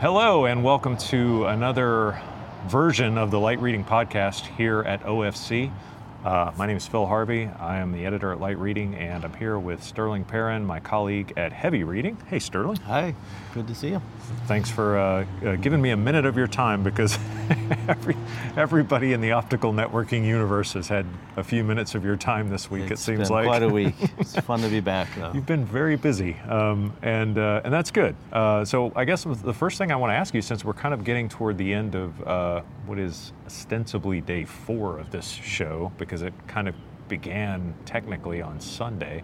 Hello, and welcome to another version of the Light Reading Podcast here at OFC. Uh, my name is Phil Harvey. I am the editor at Light Reading, and I'm here with Sterling Perrin, my colleague at Heavy Reading. Hey, Sterling. Hi, good to see you. Thanks for uh, uh, giving me a minute of your time because every, everybody in the optical networking universe has had a few minutes of your time this week. It's it seems been like quite a week. It's fun to be back, though. You've been very busy, um, and uh, and that's good. Uh, so I guess the first thing I want to ask you, since we're kind of getting toward the end of uh, what is ostensibly day four of this show, because it kind of began technically on Sunday,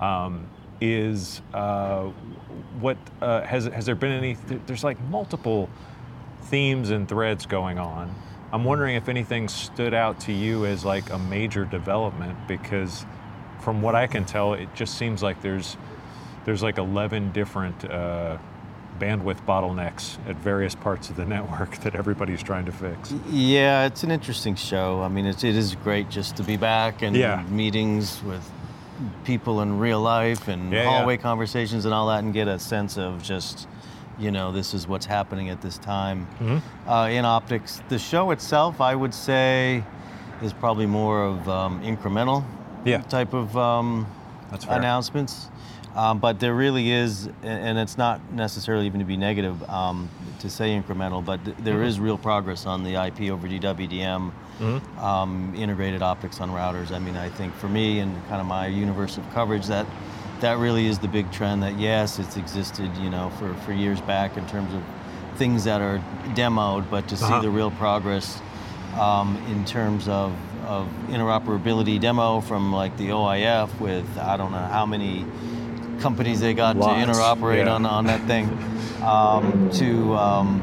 um, is uh, what uh, has has there been any? There's like multiple themes and threads going on. I'm wondering if anything stood out to you as like a major development because from what I can tell, it just seems like there's there's like 11 different uh, bandwidth bottlenecks at various parts of the network that everybody's trying to fix. Yeah, it's an interesting show. I mean, it's, it is great just to be back and Yeah. meetings with people in real life and Yeah, hallway yeah. conversations and all that, and get a sense of just, you know, this is what's happening at this time Mm-hmm. uh, in optics. The show itself, I would say, is probably more of um, incremental Yeah. type of um, announcements. Um, but there really is, and it's not necessarily even to be negative um, to say incremental, but th- there is real progress on the IP over DWDM, um, integrated optics on routers. I mean, I think for me and kind of my universe of coverage, that that really is the big trend. That yes, it's existed, you know, for, for years back in terms of things that are demoed, but to see Uh-huh. the real progress um, in terms of, of interoperability demo from like the OIF with I don't know how many companies they got Lots, to interoperate yeah. on, on that thing um, to um,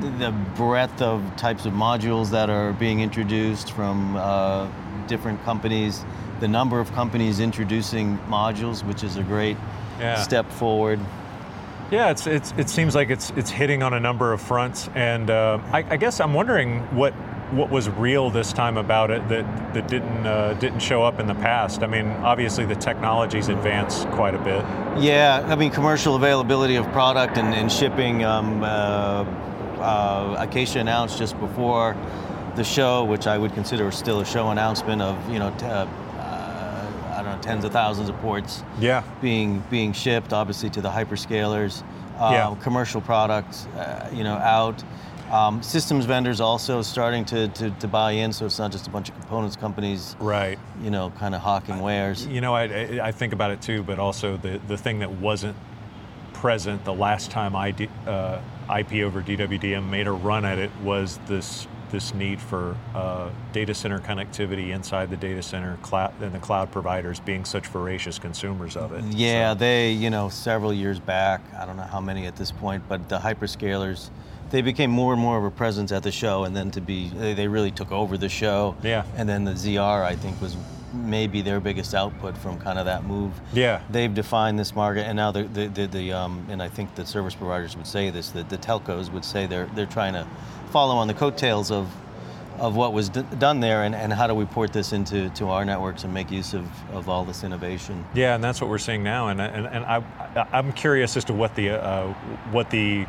the, the breadth of types of modules that are being introduced from uh, different companies the number of companies introducing modules which is a great Yeah. step forward Yeah, it's, it's, it seems like it's, it's hitting on a number of fronts, and uh, I, I guess I'm wondering what what was real this time about it that, that didn't uh, didn't show up in the past. I mean, obviously the technology's advanced quite a bit. Yeah, I mean commercial availability of product and, and shipping. Um, uh, uh, Acacia announced just before the show, which I would consider still a show announcement of you know t- uh, uh, I don't know tens of thousands of ports Yeah. being being shipped, obviously to the hyperscalers. Uh, Yeah. Commercial products, uh, you know, out. Um, systems vendors also starting to, to, to buy in, so it's not just a bunch of components companies, Right. you know, kind of hawking wares. You know, I, I- I think about it too, but also the, the thing that wasn't present the last time ID, uh, IP over DWDM made a run at it was this this need for uh, data center connectivity inside the data center cloud and the cloud providers being such voracious consumers of it. Yeah, So- they, you know, several years back, I don't know how many at this point, but the hyperscalers, they became more and more of a presence at the show, and then to be, they, they really took over the show. Yeah. And then the ZR, I think, was maybe their biggest output from kind of that move. Yeah. They've defined this market, and now the, the, the, the um, and I think the service providers would say this, that the telcos would say they're, they're trying to follow on the coattails of, of what was d- done there, and, and how do we port this into to our networks and make use of, of all this innovation. Yeah, and that's what we're seeing now, and and, and I, I'm curious as to what the uh, what the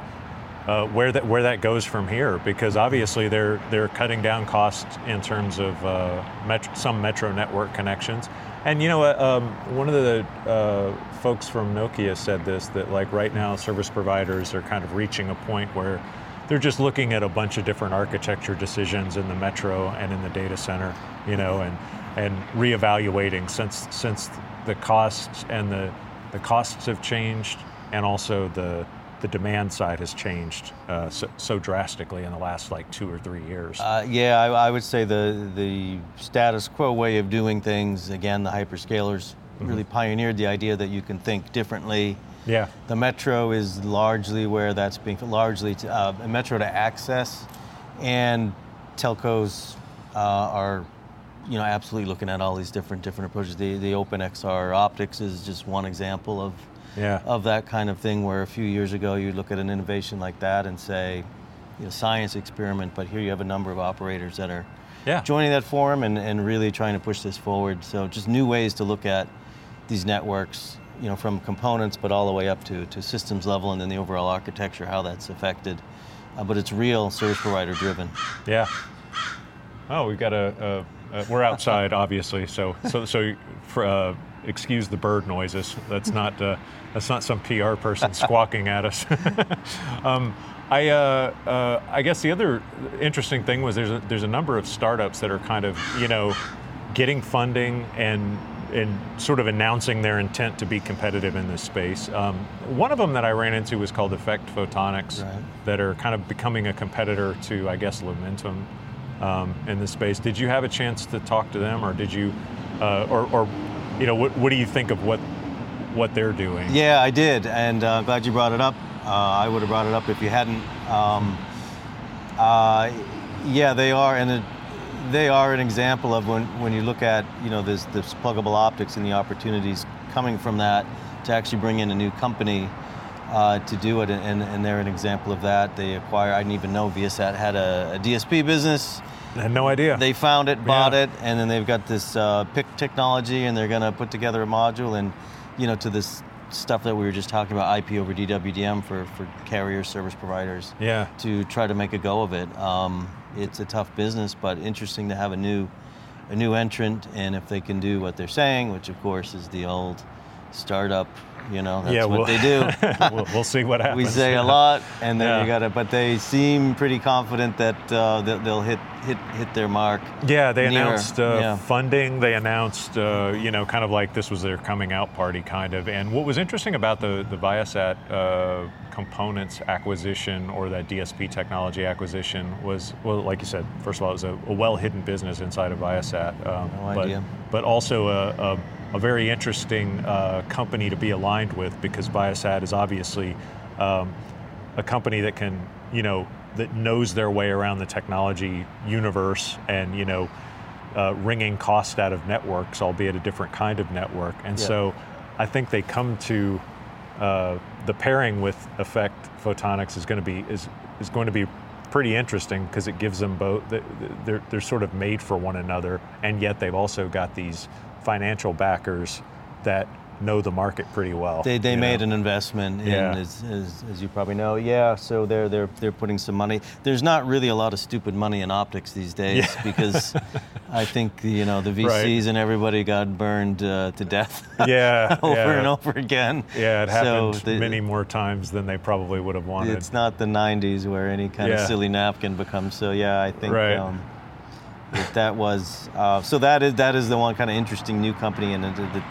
uh, where that where that goes from here, because obviously they're they're cutting down costs in terms of uh, metro, some metro network connections, and you know um, one of the uh, folks from Nokia said this that like right now service providers are kind of reaching a point where they're just looking at a bunch of different architecture decisions in the metro and in the data center, you know, and and reevaluating since since the costs and the the costs have changed, and also the the demand side has changed uh, so, so drastically in the last like two or three years. Uh, yeah, I, I would say the the status quo way of doing things. Again, the hyperscalers really pioneered the idea that you can think differently. Yeah, The metro is largely where that's being largely to, uh, a metro to access, and telcos uh, are, you know, absolutely looking at all these different different approaches. The the Open XR optics is just one example of yeah, of that kind of thing where a few years ago you'd look at an innovation like that and say, you know, science experiment, but here you have a number of operators that are yeah. joining that forum and, and really trying to push this forward. So just new ways to look at these networks you know, from components, but all the way up to, to systems level and then the overall architecture, how that's affected. Uh, but it's real service provider driven. Yeah. Oh, we've got a, a, a we're outside, obviously, so so so for, uh, excuse the bird noises. That's not uh, that's not some PR person squawking at us. um, I uh, uh, I guess the other interesting thing was there's a, there's a number of startups that are kind of you know getting funding and and sort of announcing their intent to be competitive in this space. Um, one of them that I ran into was called Effect Photonics, Right. that are kind of becoming a competitor to, I guess, Lumentum um, in this space. Did you have a chance to talk to them, or did you, uh, or, or, you know, what, what do you think of what what they're doing? Yeah, I did, and uh, glad you brought it up. Uh, I would have brought it up if you hadn't. Um, uh, yeah, they are, and it, they are an example of when, when you look at you know this this pluggable optics and the opportunities coming from that to actually bring in a new company uh, to do it, and, and they're an example of that. They acquire. I didn't even know Viasat had a, a DSP business. I had no idea. They found it, bought Yeah. it, and then they've got this uh, PIC technology, and they're going to put together a module, and you know, to this stuff that we were just talking about, IP over DWDM for for carrier service providers, yeah. to try to make a go of it. Um, it's a tough business, but interesting to have a new a new entrant, and if they can do what they're saying, which of course is the old startup, you know, that's yeah, what we'll, they do. we'll, we'll see what happens. We say a lot, and then Yeah. you got to. But they seem pretty confident that uh, they'll hit hit hit their mark. Yeah, they nearer. announced uh, funding. They announced, uh, you know, kind of like this was their coming out party, kind of. And what was interesting about the the Viasat uh, components acquisition or that DSP technology acquisition was, well, like you said, first of all, it was a, a well hidden business inside of Viasat. Um, No but, idea. But also a, a, a very interesting uh, company to be aligned with because Viasat is obviously um, a company that can, you know, that knows their way around the technology universe and, you know, uh, wringing cost out of networks, albeit a different kind of network. And Yeah. so I think they come to uh, the pairing with Effect Photonics is going to be is is going to be pretty interesting because it gives them both they're, they're sort of made for one another and yet they've also got these financial backers that know the market pretty well. They, they made know? an investment in, Yeah. as, as, as you probably know. Yeah, so they're they're they're putting some money. There's not really a lot of stupid money in optics these days Yeah. because I think you know the VCs Right. and everybody got burned uh, to death. Yeah, over yeah. and over again. Yeah, it So happened the- many more times than they probably would have wanted. It's not the '90s where any kind of silly napkin becomes. So yeah, I think Right. um, that, was uh, so. That is that is the one kind of interesting new company, and the, the,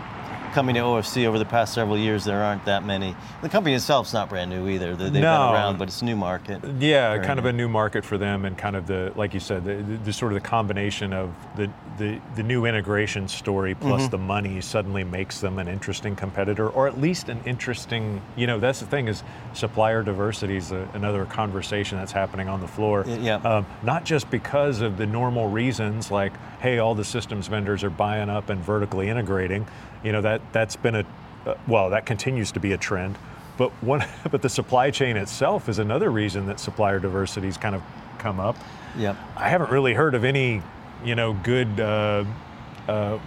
coming to OFC over the past several years, there aren't that many. The company itself's not brand new either. They- They've No. been around, but it's a new market. Yeah, kind of a new market for them, and kind of the like you said, the, the, the sort of the combination of the the, the new integration story plus Mm-hmm. the money suddenly makes them an interesting competitor, or at least an interesting. You know, that's the thing is supplier diversity is a, another conversation that's happening on the floor. Yeah. Um, not just because of the normal reasons, like hey, all the systems vendors are buying up and vertically integrating. You know that that's been a uh, well, that continues to be a trend. But one, but the supply chain itself is another reason that supplier diversity's kind of come up. Yep. I haven't really heard of any, you know, good uh, uh,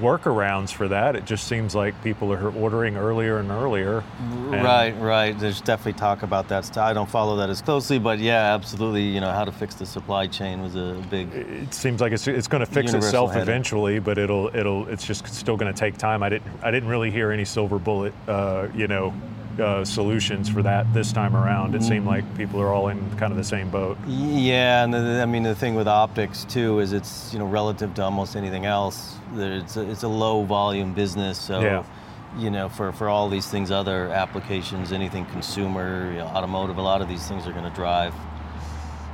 workarounds for that. It just seems like people are ordering earlier and earlier. and- Right, right. There's definitely talk about that stuff. I don't follow that as closely, but yeah, absolutely. You know, how to fix the supply chain was a big. It seems like it's, it's going to fix itself headache. eventually, but it'll it'll it's just still going to take time. I didn't I didn't really hear any silver bullet, uh, you know, uh, solutions for that this time around. It seemed like people are all in kind of the same boat. Yeah, and the, I mean the thing with optics too is it's you know relative to almost anything else, it's a, it's a low volume business. So, Yeah. you know, for, for all these things, other applications, anything consumer, you know, automotive, a lot of these things are going to drive,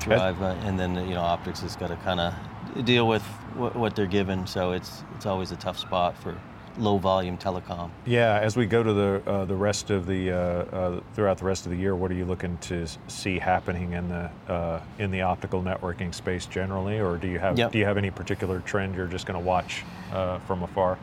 drive, uh, and then you know optics has got to kind of deal with what, what they're given. So it's it's always a tough spot for low volume telecom. Yeah, as we go to the uh, the rest of the uh, uh, throughout the rest of the year, what are you looking to see happening in the uh, in the optical networking space generally, or do you have Yep. do you have any particular trend you're just going to watch uh, from afar?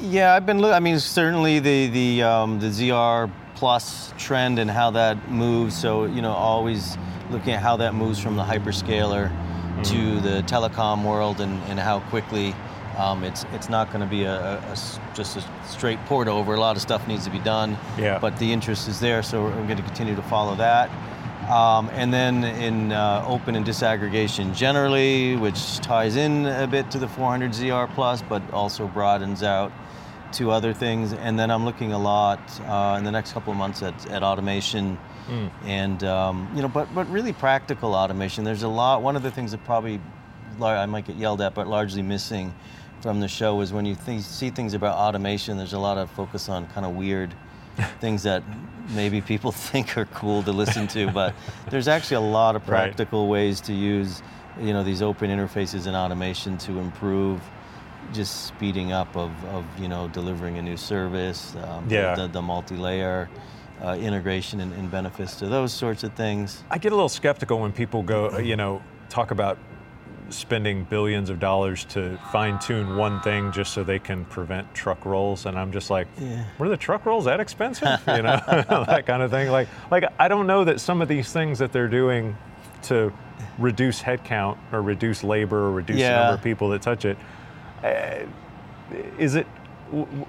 Yeah, I've been. Loo- I mean, certainly the the um, the ZR plus trend and how that moves. So you know, always looking at how that moves from the hyperscaler to the telecom world and, and how quickly Um, it's it's not going to be a, a- a just a straight port over. A lot of stuff needs to be done. Yeah. But the interest is there, so we're going to continue to follow that. Um, and then in uh, open and disaggregation generally, which ties in a bit to the 400 ZR Plus, but also broadens out to other things. And then I'm looking a lot uh, in the next couple of months at, at automation and um, you know, but but really practical automation. There's a lot. One of the things that probably I might get yelled at, but largely missing from the show is when you th- see things about automation. There's a lot of focus on kind of weird things that maybe people think are cool to listen to, but there's actually a lot of Right. practical ways to use you know these open interfaces and automation to improve just speeding up of, of you know delivering a new service um, the- Yeah. the, the multi-layer uh, integration and, and benefits to those sorts of things I get a little skeptical when people go, you know, talk about spending billions of dollars to fine tune one thing just so they can prevent truck rolls, and I'm just like, Yeah. were the truck rolls that expensive? You know, that kind of thing. Like, like I don't know that some of these things that they're doing to reduce headcount or reduce labor or reduce the number of people that touch it. Uh, is it?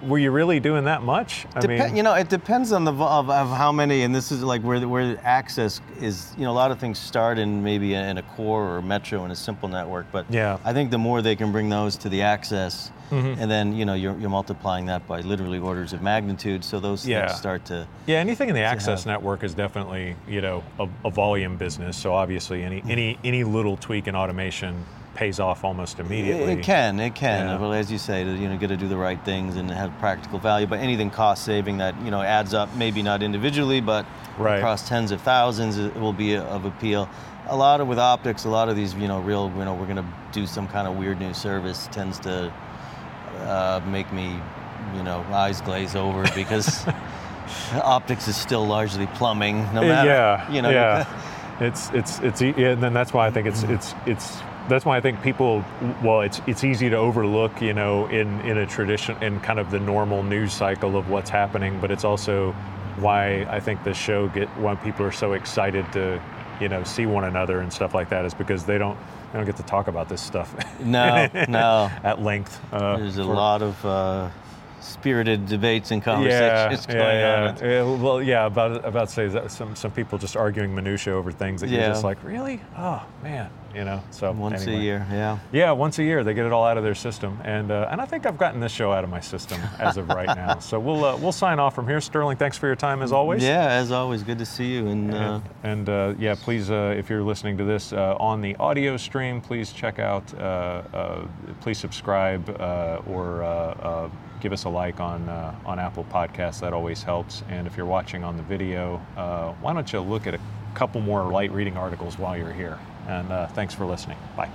Were you really doing that much? I Depe- you know, it depends on the of, of how many, and this is like where the, where the access is. You know, a lot of things start in maybe in a core or a metro in a simple network, but Yeah. I think the more they can bring those to the access, Mm-hmm. and then you know you're, you're multiplying that by literally orders of magnitude, so those Yeah. things start to. Yeah, anything in the access have- network is definitely you know a, a volume business. So obviously, any any any little tweak in automation pays off almost immediately. It can, it can. Yeah. Well, as you say, you know, got to do the right things and have practical value. But anything cost saving that you know adds up, maybe not individually, but Right. across tens of thousands, it will be of appeal. A lot of with optics, a lot of these, you know, real, you know, we're going to do some kind of weird new service tends to uh, make me, you know, eyes glaze over because optics is still largely plumbing, no matter, yeah, you know. yeah. It's it's it's and then that's why I think it's it's it's that's why I think people well it's it's easy to overlook you know in in a tradition in kind of the normal news cycle of what's happening, but it's also why I think the show get why people are so excited to you know see one another and stuff like that is because they don't they don't get to talk about this stuff No, no. at length. Uh, There's a for- lot of uh, spirited debates and yeah, conversations going yeah, on. yeah. Yeah, Well, yeah, about about to say that some some people just arguing minutia over things that you're just like, really? Oh man, you know. So Once anyway. a year, yeah. Yeah, once a year they get it all out of their system, and uh, and I think I've gotten this show out of my system as of right now. So we'll uh, we'll sign off from here. Sterling, thanks for your time as always. Yeah, as always, good to see you. And uh, And, and, uh, yeah, please, uh, if you're listening to this uh, on the audio stream, please check out, uh, uh, please subscribe uh, or uh, uh, give us a like on uh, on Apple Podcasts. That always helps. And if you're watching on the video, uh, why don't you look at a couple more light reading articles while you're here? And uh, thanks for listening. Bye.